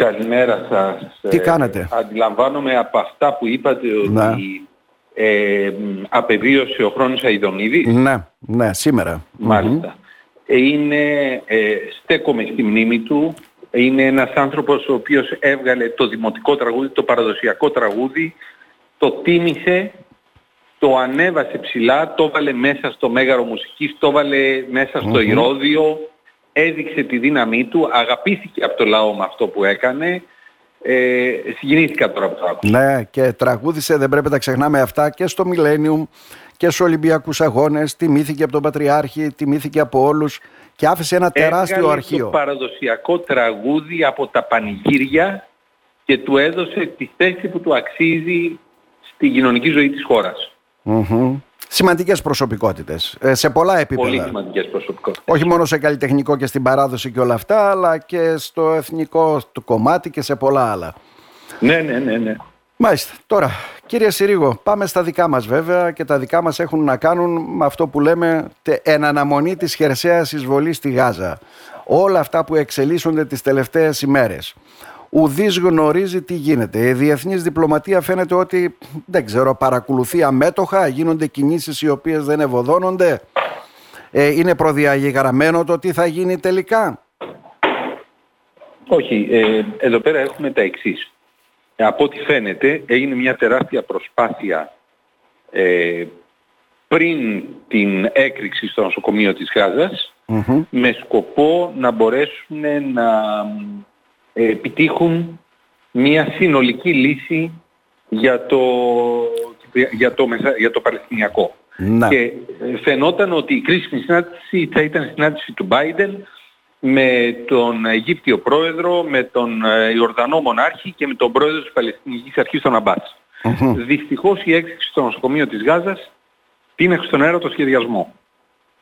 Καλημέρα σας. Τι κάνετε; Ε, αντιλαμβάνομαι από αυτά που είπατε Ναι. ότι ε, μ, απεβίωσε ο χρόνος Αιδονίδης. Ναι, ναι, σήμερα. Μάλιστα. Ε, Είναι, ε, στέκομαι στη μνήμη του. Είναι ένας άνθρωπος ο οποίος έβγαλε το δημοτικό τραγούδι, το παραδοσιακό τραγούδι, το τίμησε, το ανέβασε ψηλά, το έβαλε μέσα στο μέγαρο μουσικής, το έβαλε μέσα στο ηρώδιο, έδειξε τη δύναμή του, αγαπήθηκε από το λαό με αυτό που έκανε. Ε, συγκινήθηκα τώρα που το άκουσα. Ναι, και τραγούδισε, δεν πρέπει να τα ξεχνάμε αυτά, και στο Millennium και στους Ολυμπιακούς Αγώνες. Τιμήθηκε από τον Πατριάρχη, τιμήθηκε από όλους και άφησε ένα τεράστιο Έβγαλε αρχείο. το παραδοσιακό τραγούδι από τα πανηγύρια και του έδωσε τη θέση που του αξίζει στην κοινωνική ζωή της χώρας. Μμμ. Σημαντικές προσωπικότητες, ε, σε πολλά επίπεδα. Πολύ σημαντικές προσωπικότητες. Όχι μόνο σε καλλιτεχνικό και στην παράδοση και όλα αυτά, αλλά και στο εθνικό του κομμάτι και σε πολλά άλλα. Ναι, ναι, ναι, ναι. Μάλιστα. Τώρα, κύριε Συρίγο, πάμε στα δικά μας βέβαια και τα δικά μας έχουν να κάνουν με αυτό που λέμε τε- εν αναμονή της χερσαίας εισβολής στη Γάζα. Όλα αυτά που εξελίσσονται τις τελευταίες ημέρες. Ουδής γνωρίζει τι γίνεται. Η διεθνής διπλωματία φαίνεται ότι, δεν ξέρω, παρακολουθεί αμέτωχα, γίνονται κινήσεις οι οποίες δεν ευωδώνονται. Ε, είναι προδιαγεγραμμένο το τι θα γίνει τελικά; Όχι, ε, εδώ πέρα έχουμε τα εξής. Ε, από ό,τι φαίνεται έγινε μια τεράστια προσπάθεια ε, πριν την έκρηξη στο νοσοκομείο της Γάζας Μμμ. με σκοπό να μπορέσουν να ε, επιτύχουν μια συνολική λύση για το, για το, μεσα- για το Παλαιστινιακό. Να. Και ε, φαινόταν ότι η κρίσιμη συνάντηση θα ήταν η συνάντηση του Biden με τον Αιγύπτιο πρόεδρο, με τον ε, Ιορδανό μονάρχη και με τον πρόεδρο της Παλαιστινικής Αρχής τον Αμπάς. Μμμ. Δυστυχώς η έκρηξη στο νοσοκομείο της Γάζας τίναξε στον αέρα το σχεδιασμό.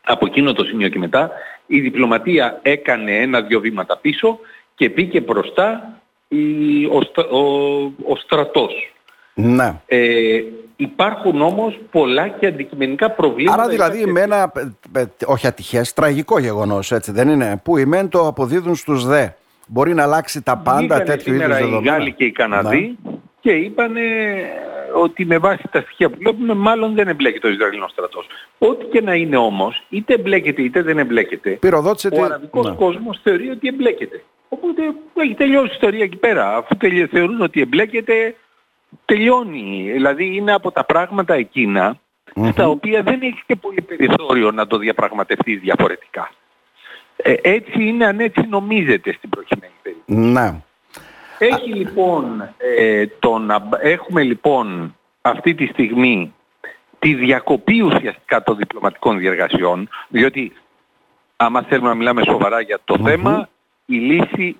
Από εκείνο το σημείο και μετά η διπλωματία έκανε ένα-δυο βήματα πίσω και πήγε μπροστά η, ο, στρα- ο, ο στρατός. Να. Ε, υπάρχουν όμως πολλά και αντικειμενικά προβλήματα. Άρα δηλαδή με ένα, ε, ε, όχι ατυχές, τραγικό γεγονός, έτσι δεν είναι, που οι μεν το αποδίδουν στους δε. Μπορεί να αλλάξει τα πάντα Βγήκανε τέτοιου είδους σήμερα οι δεδομένα. Ναι. Γάλλοι και οι Καναδοί και είπαν ότι με βάση τα στοιχεία που βλέπουμε μάλλον δεν εμπλέκεται ο Ισραηλινός στρατός. Ό,τι και να είναι όμως, είτε εμπλέκεται είτε δεν εμπλέκεται, Πυροδότησε τη- ο αραβικός ναι. κόσμος θεωρεί ότι εμπλέκεται. Οπότε έχει τελειώσει η ιστορία εκεί πέρα. Αφού τελει- θεωρούν ότι εμπλέκεται, τελειώνει. Δηλαδή είναι από τα πράγματα εκείνα στα οποία δεν έχει και πολύ περιθώριο να το διαπραγματευτείς διαφορετικά. Ε, έτσι είναι αν έτσι νομίζετε στην προκειμένη περίπτωση. Να. Έχει λοιπόν, ε, τον, αμπ- έχουμε λοιπόν αυτή τη στιγμή τη διακοπή ουσιαστικά των διπλωματικών διεργασιών, διότι άμα θέλουμε να μιλάμε σοβαρά για το θέμα, η λύση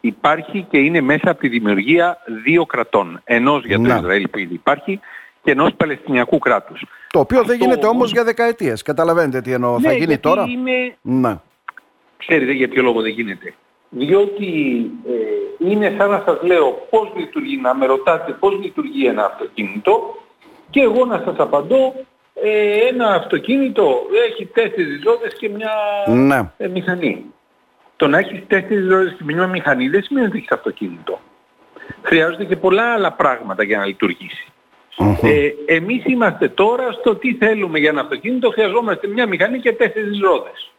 υπάρχει και είναι μέσα από τη δημιουργία δύο κρατών. Ενός για το Να. Ισραήλ που ήδη υπάρχει και ενός Παλαιστινιακού κράτους. Το οποίο δεν Αυτό γίνεται όμως όμως- για δεκαετίες. Καταλαβαίνετε τι εννοώ. θα Ναι, γίνει γιατί τώρα; Είναι, Να. Ξέρετε για ποιο λόγο δεν γίνεται. Διότι ε, είναι σαν να σας λέω πώς λειτουργεί, να με ρωτάτε πώς λειτουργεί ένα αυτοκίνητο και εγώ να σας απαντώ ε, ένα αυτοκίνητο έχει τέσσερις ρόδες και μια Ναι. ε, μηχανή. Το να έχεις τέσσερις ρόδες και μια μηχανή δεν σημαίνει ότι έχεις αυτοκίνητο. Χρειάζονται και πολλά άλλα πράγματα για να λειτουργήσει. Ε, εμείς είμαστε τώρα στο τι θέλουμε για ένα αυτοκίνητο, χρειαζόμαστε μια μηχανή και τέσσερις ρόδες.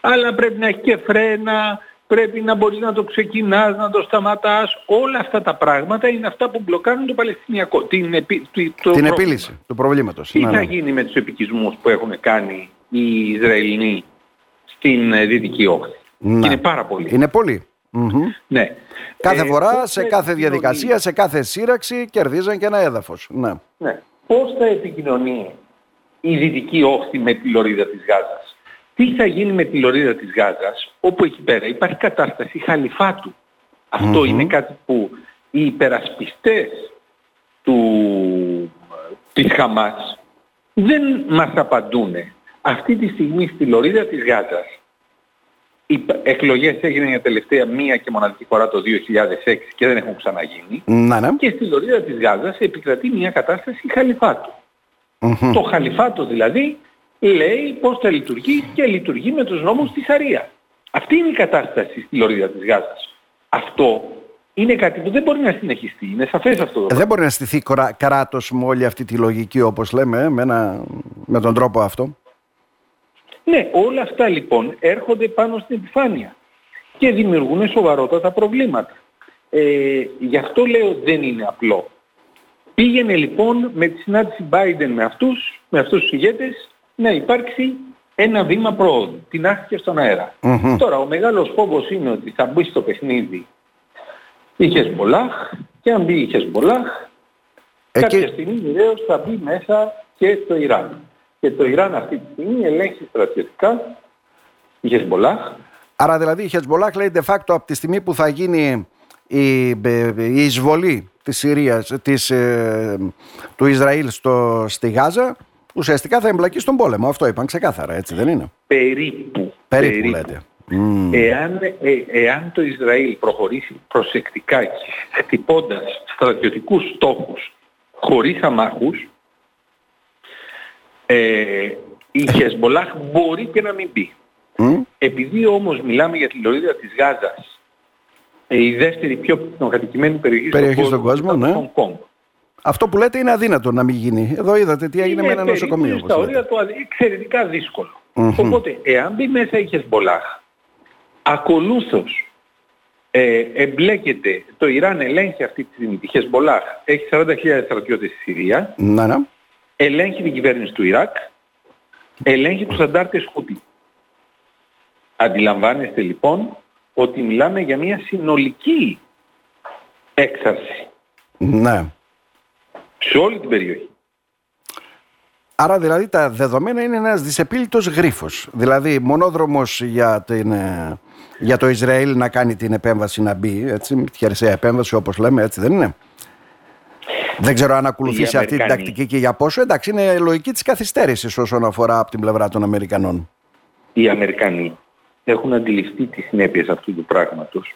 Αλλά πρέπει να έχεις και φρένα, πρέπει να μπορείς να το ξεκινάς, να το σταματάς. Όλα αυτά τα πράγματα είναι αυτά που μπλοκάρουν το Παλαιστινιακό. Την, επί, το Την πρόβλημα. επίλυση του προβλήματος. Τι Ναι, θα ναι. γίνει με τους επικισμούς που έχουν κάνει οι Ισραηλινοί στην ε, Δυτική Όχθη; Ναι. Είναι πάρα πολύ. Είναι πολύ. Μμμ. Ναι. Κάθε Ε, φορά, πώς σε θα κάθε επικοινωνεί- διαδικασία, σε κάθε σύραξη κερδίζαν και ένα έδαφος. Ναι. Ναι. Πώς θα επικοινωνεί η Δυτική Όχθη με τη λωρίδα της Γάζας; Τι θα γίνει με τη λωρίδα της Γάζας, όπου εκεί πέρα υπάρχει κατάσταση χαλιφάτου; Αυτό είναι κάτι που οι υπερασπιστές του, της Χαμάς δεν μας απαντούν. Αυτή τη στιγμή στη λωρίδα της Γάζας οι π- εκλογές έγιναν για τελευταία μία και μοναδική φορά το 2006 και δεν έχουν ξαναγίνει Ναι, ναι. και στη λωρίδα της Γάζας επικρατεί μια κατάσταση χαλιφάτου. Μμμ. Το χαλιφάτο δηλαδή λέει πώς θα λειτουργεί και λειτουργεί με τους νόμους της Αρία. Αυτή είναι η κατάσταση στη λωρίδα της Γάζας. Αυτό είναι κάτι που δεν μπορεί να συνεχιστεί. Είναι σαφές αυτό. Το ε, δεν μπορεί να στηθεί κράτος με όλη αυτή τη λογική όπως λέμε με, ένα, με τον τρόπο αυτό. Ναι, όλα αυτά λοιπόν έρχονται πάνω στην επιφάνεια και δημιουργούν σοβαρότατα προβλήματα. Ε, γι' αυτό λέω δεν είναι απλό. Πήγαινε λοιπόν με τη συνάντηση Biden με αυτούς, με αυτούς τους ηγέτες να υπάρξει ένα βήμα πρόοδου. Την άφηκε στον αερα Τώρα ο μεγάλος φόβος είναι ότι θα μπει στο παιχνίδι η Χεσμολάχ και αν μπει η Χεσμολάχ Εκεί... κάποια στιγμή βεβαίως θα μπει μέσα και το Ιράν. Και το Ιράν αυτή τη στιγμή ελέγχει στρατιωτικά η Χεσμολάχ. Άρα δηλαδή η Χεσμολάχ λέει de facto από τη στιγμή που θα γίνει η, η εισβολή της Συρίας, της, ε, του Ισραήλ στο, στη Γάζα ουσιαστικά θα εμπλακεί στον πόλεμο. Αυτό είπαν ξεκάθαρα, έτσι δεν είναι; Περίπου. Περίπου, περίπου. λέτε. Εάν, ε, εάν το Ισραήλ προχωρήσει προσεκτικά και χτυπώντας στρατιωτικούς στόχους χωρίς αμάχους, ε, η Χεσμολάχ μπορεί και να μην μπει. Επειδή όμως μιλάμε για τη λωρίδα της Γάζας, ε, η δεύτερη πιο πυκνοκατοικημένη περιοχή, περιοχή στον κόσμο, στον κόσμο ναι. Αυτό που λέτε είναι αδύνατο να μην γίνει. Εδώ είδατε τι έγινε με ένα νοσοκομείο. Είναι στα όρια του εξαιρετικά Οπότε, εάν μπει μέσα η Χεσμολάχ, ακολούθως ε, εμπλέκεται, το Ιράν ελέγχει αυτή τη στιγμή τη Χεσμολάχ, έχει 40.000 στρατιώτες στη Συρία, να, ναι. Ελέγχει την κυβέρνηση του Ιράκ, ελέγχει τους αντάρτες Χούτι. Αντιλαμβάνεστε λοιπόν ότι μιλάμε για μια συνολική έξαρση. Ναι. Σε όλη την περιοχή. Άρα δηλαδή τα δεδομένα είναι ένας δυσεπίλητος γρίφος. Δηλαδή μονόδρομος για, την, ε, για το Ισραήλ να κάνει την επέμβαση να μπει, έτσι, τη χερσαία επέμβαση όπως λέμε, έτσι δεν είναι. Δεν ξέρω αν ακολουθήσει αυτή την τακτική και για πόσο. Εντάξει, είναι λογική της καθυστέρησης όσον αφορά από την πλευρά των Αμερικανών. Οι Αμερικανοί έχουν αντιληφθεί τις συνέπειες αυτού του πράγματος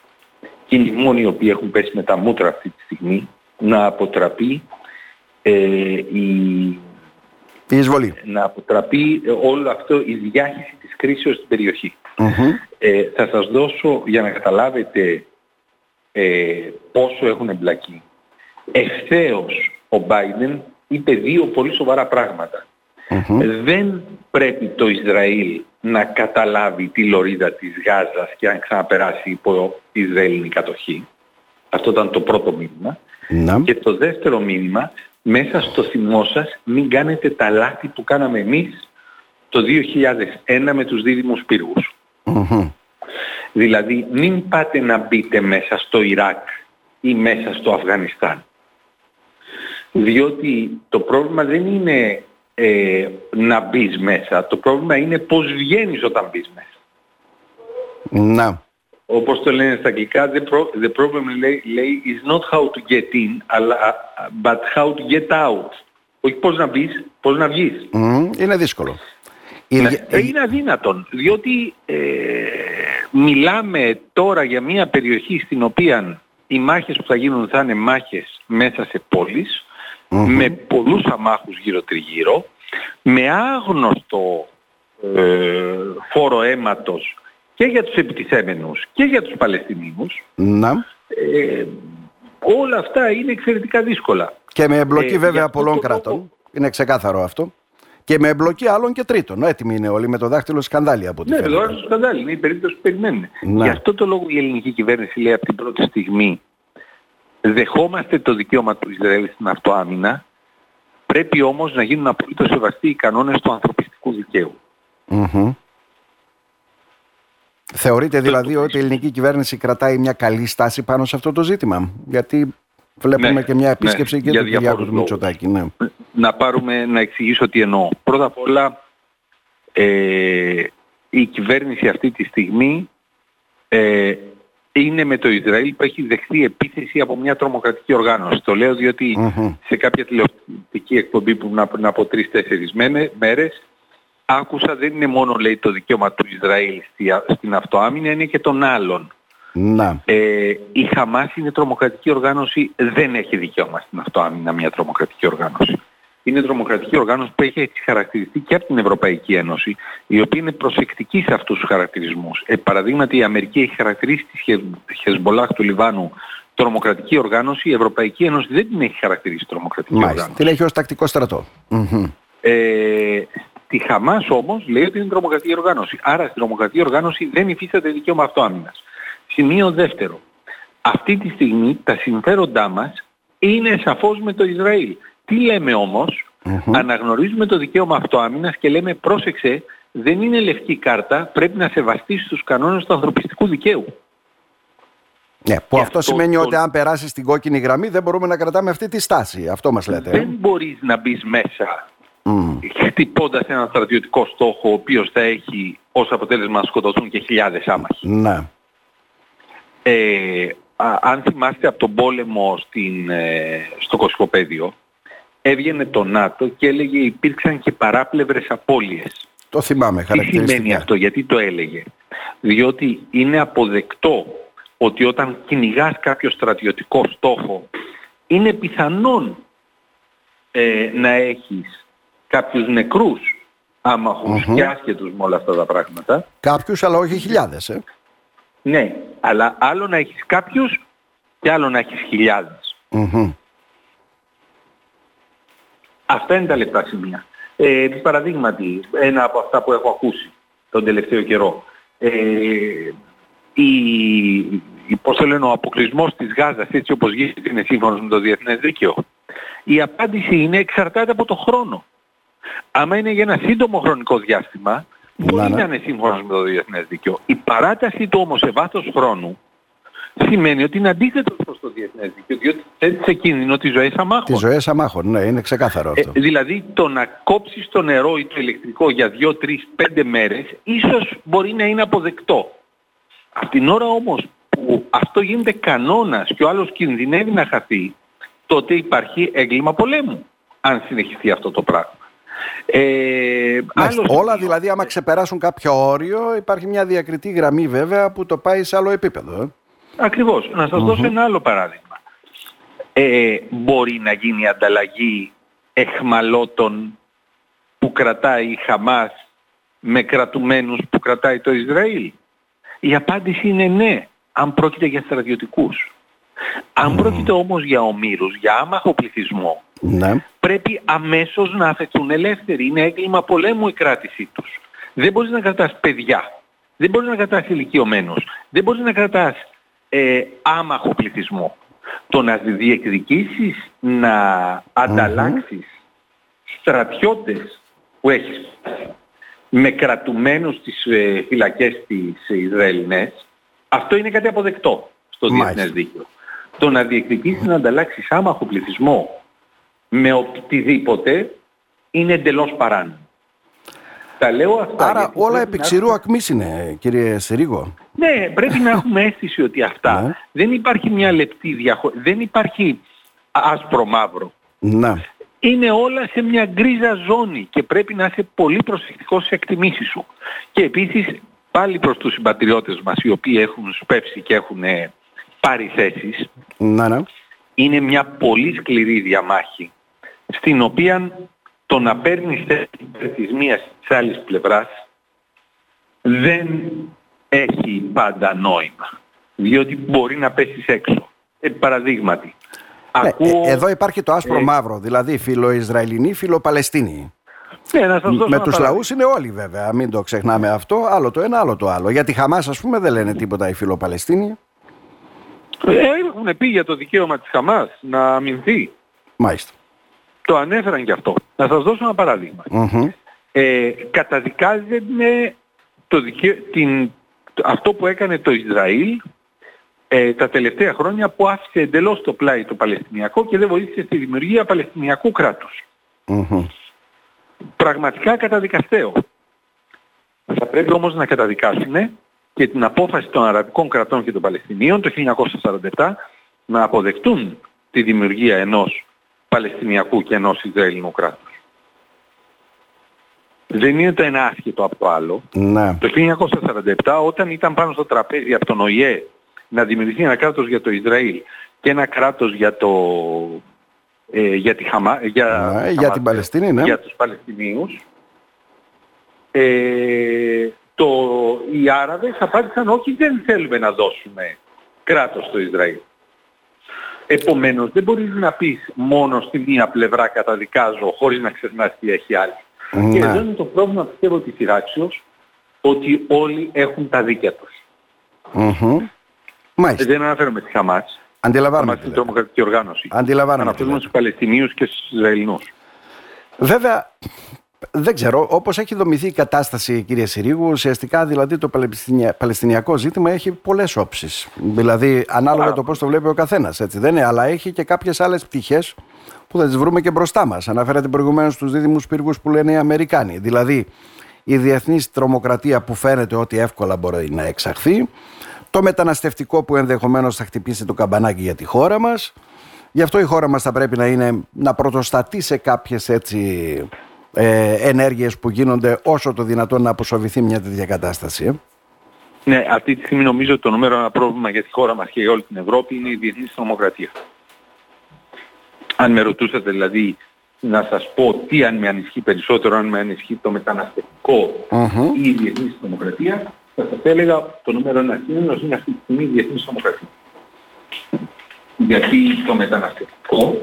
και είναι οι μόνοι οι οποίοι έχουν πέσει με τα μούτρα αυτή τη στιγμή να αποτραπεί ε, η η εισβολή. να αποτραπεί όλο αυτό η διάχυση της κρίσης στην περιοχή. Ε, θα σας δώσω για να καταλάβετε ε, πόσο έχουν εμπλακεί. Ευθέως ο Biden είπε δύο πολύ σοβαρά Δεν πρέπει το Ισραήλ να καταλάβει τη λωρίδα της Γάζας και να ξαναπεράσει υπό Ισραηλινή κατοχή. Αυτό ήταν το πρώτο μήνυμα. Και το δεύτερο μήνυμα μέσα στο θυμό σας μην κάνετε τα λάθη που κάναμε εμείς το 2001 με τους δίδυμους Δηλαδή μην πάτε να μπείτε μέσα στο Ιράκ ή μέσα στο Αφγανιστάν. Διότι το πρόβλημα δεν είναι ε, να μπεις μέσα. Το πρόβλημα είναι πώς βγαίνεις όταν μπεις μέσα. Να όπως το λένε στα αγγλικά, the, problem λέει, λέει, is not how to get in, αλλά, but how to get out. Όχι πώς να μπεις, πώς να βγεις. είναι δύσκολο. Ναι, ε, είναι αδύνατον, διότι ε, μιλάμε τώρα για μια περιοχή στην οποία οι μάχες που θα γίνουν θα είναι μάχες μέσα σε πολεις με πολλούς αμάχους γύρω τριγύρω, με άγνωστο ε, φόρο αίματος και για τους επιτιθέμενους και για τους Παλαιστινίους. Να. Ε, όλα αυτά είναι εξαιρετικά δύσκολα. Και με εμπλοκή ε, βέβαια πολλών κρατών. Είναι ξεκάθαρο αυτό. Και με εμπλοκή άλλων και τρίτων. Έτοιμοι είναι όλοι με το δάχτυλο σκανδάλι από ό,τι Ναι, με το δάχτυλο σκανδάλι. Είναι η περίπτωση που περιμένουν. Γι' αυτό το λόγο η ελληνική κυβέρνηση λέει από την πρώτη στιγμή δεχόμαστε το δικαίωμα του Ισραήλ στην αυτοάμυνα, πρέπει όμως να γίνουν απολύτως σεβαστοί οι κανόνες του ανθρωπιστικού Θεωρείτε δηλαδή ότι η ελληνική κυβέρνηση κρατάει μια καλή στάση πάνω σε αυτό το ζήτημα; Γιατί βλέπουμε ναι, και μια επίσκεψη ναι, και του Κυριάκου του Μητσοτάκη. Ναι. Να πάρουμε, να εξηγήσω τι εννοώ. Πρώτα απ' όλα ε, η κυβέρνηση αυτή τη στιγμή ε, είναι με το Ισραήλ που έχει δεχθεί επίθεση από μια τρομοκρατική οργάνωση. Το λέω σε κάποια τηλεοπτική εκπομπή που πριν από τρεις-τέσσερις μέρες άκουσα δεν είναι μόνο λέει το δικαίωμα του Ισραήλ στην αυτοάμυνα, είναι και των άλλων. Να. Ε, η Χαμάς είναι τρομοκρατική οργάνωση, δεν έχει δικαίωμα στην αυτοάμυνα μια τρομοκρατική οργάνωση. Είναι τρομοκρατική οργάνωση που έχει έτσι χαρακτηριστεί και από την Ευρωπαϊκή Ένωση, η οποία είναι προσεκτική σε αυτούς τους χαρακτηρισμούς. Ε, παραδείγματι η Αμερική έχει χαρακτηρίσει τη Χεσμολάχ του Λιβάνου τρομοκρατική οργάνωση, η Ευρωπαϊκή Ένωση δεν την έχει χαρακτηρίσει τρομοκρατική Μάλιστα. οργάνωση. Την έχει ως τακτικό στρατό. Μμμ. Ε, τη Χαμάς όμως λέει ότι είναι τρομοκρατική οργάνωση. Άρα στην τρομοκρατική οργάνωση δεν υφίσταται δικαίωμα αυτοάμυνας. Σημείο δεύτερο. Αυτή τη στιγμή τα συμφέροντά μας είναι σαφώς με το Ισραήλ. Τι λέμε όμως, Μμμ. αναγνωρίζουμε το δικαίωμα αυτοάμυνας και λέμε πρόσεξε, δεν είναι λευκή κάρτα, πρέπει να σεβαστείς τους κανόνες του ανθρωπιστικού δικαίου. Ναι, που Και αυτό αυτό σημαίνει το- ότι αν περάσεις την κόκκινη γραμμή δεν μπορούμε να κρατάμε αυτή τη στάση. Αυτό μας λέτε. ε; Δεν μπορείς να μπεις μέσα Μμ. χτυπώντας ένα στρατιωτικό στόχο ο οποίος θα έχει ως αποτέλεσμα να σκοτωθούν και χιλιάδες άμαχοι. Ναι. Ε, α- αν θυμάστε από τον πόλεμο στην, ε, στο Κωσυφοπαίδιο, έβγαινε το ΝΑΤΟ και έλεγε υπήρξαν και παράπλευρες απώλειες. Το θυμάμαι Τι σημαίνει χαρακτηριστικά. αυτό, γιατί το έλεγε; Διότι είναι αποδεκτό ότι όταν κυνηγάς κάποιο στρατιωτικό στόχο, είναι πιθανόν ε, να έχεις κάποιους νεκρούς άμαχους Μμμ. και άσχετους με όλα αυτά τα πράγματα. Κάποιους αλλά όχι χιλιάδες. Ε. Ναι, αλλά άλλο να έχεις κάποιους και άλλο να έχεις χιλιάδες. Μμμ. Αυτά είναι τα λεπτά σημεία. Ε, επί παραδείγματι, ένα από αυτά που έχω ακούσει τον τελευταίο καιρό. Ε, η, η, πώς το λένε, ο αποκλεισμός της Γάζας έτσι όπως γίνεται είναι σύμφωνος με το διεθνές δίκαιο. Η απάντηση είναι εξαρτάται από το χρόνο. Άμα είναι για ένα σύντομο χρονικό διάστημα, μπορεί ναι. να είναι σύμφωνος με το διεθνές δίκαιο. Η παράταση του όμως σε βάθος χρόνου σημαίνει ότι είναι αντίθετο προς το διεθνές δίκαιο, διότι θέτει σε κίνδυνο τις ζωές αμάχων. Τις ζωές αμάχων. Ναι, είναι ξεκάθαρο Ε, αυτό. δηλαδή το να κόψεις το νερό ή το ηλεκτρικό για 2, 3, 5 μέρες ίσως μπορεί να είναι αποδεκτό. Από την ώρα όμως που αυτό γίνεται κανόνας και ο άλλος κινδυνεύει να χαθεί, τότε υπάρχει έγκλημα πολέμου, αν συνεχιστεί αυτό το πράγμα. Ε, Μάλιστα. άλλος Όλα σημείο- δηλαδή άμα ξεπεράσουν κάποιο όριο υπάρχει μια διακριτή γραμμή βέβαια που το πάει σε άλλο επίπεδο. Ε. Ακριβώς. Να σας δώσω ένα άλλο παράδειγμα. Ε, μπορεί να γίνει ανταλλαγή εχμαλώτων που κρατάει η Χαμάς με κρατουμένους που κρατάει το Ισραήλ; Η απάντηση είναι ναι, αν πρόκειται για στρατιωτικούς. Αν πρόκειται όμως για ομήρους, για άμαχο πληθυσμό, Ναι. πρέπει αμέσως να αφαιθούν ελεύθεροι. Είναι έγκλημα πολέμου η κράτησή τους. Δεν μπορείς να κρατάς παιδιά. Δεν μπορείς να κρατάς ηλικιωμένους. Δεν μπορείς να κρατάς ε, άμαχο πληθυσμό. Το να διεκδικήσεις να ανταλλάξεις στρατιώτες που έχεις με κρατουμένους στις ε, φυλακές της Ισραηλινές, αυτό είναι κάτι αποδεκτό στο Μάλιστα. διεθνές δίκαιο. Το να διεκδικήσεις να ανταλλάξεις άμαχο πληθυσμό με οτιδήποτε είναι εντελώς παράνομο. Τα λέω αυτά. Άρα γιατί όλα πρέπει επί να ξηρού έχουμε- ακμής είναι κύριε Συρίγο. Ναι, πρέπει να έχουμε αίσθηση ότι αυτά Ναι. δεν υπάρχει μια λεπτή διαχωρισή, δεν υπάρχει άσπρο μαύρο. Να. Είναι όλα σε μια γκρίζα ζώνη και πρέπει να είσαι πολύ προσεκτικός στις εκτιμήσεις σου. Και επίσης πάλι προς τους συμπατριώτες μας οι οποίοι έχουν σπεύσει και έχουν ε, πάρει θέσεις Να, ναι. είναι μια πολύ σκληρή διαμάχη στην οποία το να παίρνεις θέση υπέρ της μίας ή της άλλης πλευράς δεν έχει πάντα νόημα. Διότι μπορεί να πέσεις έξω. Ε, παραδείγματι. Ναι, Ακούω... ε, Εδώ υπάρχει το άσπρο ε, μαύρο, δηλαδή φιλοϊσραηλινή, φιλοπαλαιστίνη. Ναι, να σας δώσω Με ένα τους παράδειγμα. λαούς είναι όλοι βέβαια, μην το ξεχνάμε αυτό. Άλλο το ένα, άλλο το άλλο. Για τη Χαμάς ας πούμε δεν λένε τίποτα οι φιλοπαλαιστίνοι. Ε, έχουν πει για το δικαίωμα της Χαμάς να αμυνθεί. Μάλιστα. Το ανέφεραν και αυτό. Να σας δώσω ένα παράδειγμα. Μμμ. ε, καταδικάζεται το δικαί- την, αυτό που έκανε το Ισραήλ ε, τα τελευταία χρόνια που άφησε εντελώς το πλάι το Παλαιστινιακό και δεν βοήθησε στη δημιουργία Παλαιστινιακού κράτους. Μμμ. Πραγματικά καταδικαστέο. Θα πρέπει όμως να καταδικάσουν και την απόφαση των Αραβικών κρατών και των Παλαιστινίων το 1947 να αποδεχτούν τη δημιουργία ενός Παλαιστινιακού και ενός Ισραηλινού κράτους. Δεν είναι το ένα άσχετο από το άλλο. Ναι. Το 1947 όταν ήταν πάνω στο τραπέζι από τον ΟΗΕ να δημιουργηθεί ένα κράτος για το Ισραήλ και ένα κράτος για, το, ε, για, τη Χαμα, για, Ναι, για Χαμάς, την Παλαιστίνη, ναι. για τους Παλαιστινίους ε, το, οι Άραβες απάντησαν όχι δεν θέλουμε να δώσουμε κράτος στο Ισραήλ. Επομένως δεν μπορείς να πεις μόνο στη μία πλευρά καταδικάζω χωρίς να ξεχνάς τι έχει άλλη. Ναι. Και εδώ είναι το πρόβλημα πιστεύω της σειράξεως ότι όλοι έχουν τα δίκαια τους. Μμμ. Μάλιστα. Δεν αναφέρομαι στη Χαμάς. Αντιλαμβάνομαι. Χαμάς τι είναι λέτε. τρομοκρατική οργάνωση. Αντιλαμβάνομαι. τι Αναφέρομαι λέτε. στους Παλαιστινίους και στους Ισραηλινούς. Βέβαια, δεν ξέρω, όπως έχει δομηθεί η κατάσταση κύριε Συρίγου, ουσιαστικά δηλαδή το παλαιστινια- παλαιστινιακό ζήτημα έχει πολλές όψεις. Δηλαδή, ανάλογα Πάρα το πώς το βλέπει ο καθένας, έτσι δεν είναι, αλλά έχει και κάποιες άλλες πτυχές που θα τις βρούμε και μπροστά μας. Αναφέρατε προηγουμένως τους δίδυμους πύργους που λένε οι Αμερικάνοι. Δηλαδή, η διεθνής τρομοκρατία που φαίνεται ότι εύκολα μπορεί να εξαχθεί, το μεταναστευτικό που ενδεχομένως θα χτυπήσει το καμπανάκι για τη χώρα μας, Γι' αυτό η χώρα μας θα πρέπει να είναι να πρωτοστατεί σε κάποιες έτσι ε, ενέργειες που γίνονται όσο το δυνατόν να αποσοβηθεί μια τέτοια κατάσταση. ε. Ναι, αυτή τη στιγμή νομίζω ότι το νούμερο ένα πρόβλημα για τη χώρα μας και για όλη την Ευρώπη είναι η διεθνής τρομοκρατία. Αν με ρωτούσατε δηλαδή να σας πω τι αν με ανισχύει περισσότερο, αν με ανισχύει το μεταναστευτικό Μμμ. ή η διεθνής τρομοκρατία, θα σας έλεγα το νούμερο ένα κίνδυνος είναι αυτή τη στιγμή η διεθνής τρομοκρατία. Γιατί το μεταναστευτικό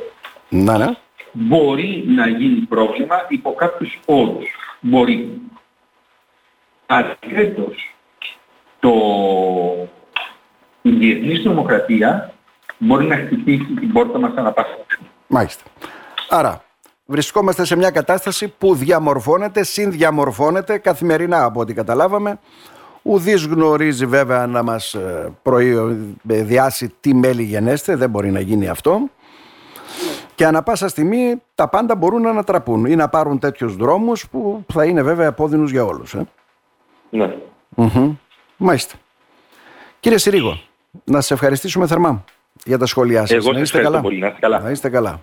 Να, ναι. Μπορεί να γίνει πρόβλημα υπό κάποιους όρους. Μπορεί. Αντιθέτως, το... η διεθνής νομοκρατία μπορεί να χτυπήσει την πόρτα μας ανά πάσα στιγμή. Μάλιστα. Άρα, βρισκόμαστε σε μια κατάσταση που διαμορφώνεται, συνδιαμορφώνεται καθημερινά από ό,τι καταλάβαμε. Ουδής γνωρίζει βέβαια να μας ε, προειδιάσει τι μέλη γενέστε, δεν μπορεί να γίνει αυτό. Και ανα πάσα στιγμή τα πάντα μπορούν να ανατραπούν ή να πάρουν τέτοιους δρόμους που θα είναι βέβαια επώδυνους για όλους. Ε. Ναι. Μμμ. Μάλιστα. Κύριε Συρίγο, να σας ευχαριστήσουμε θερμά για τα σχόλιά σας. Εγώ να σας είστε ευχαριστώ καλά. πολύ. Να είστε καλά. Να είστε καλά.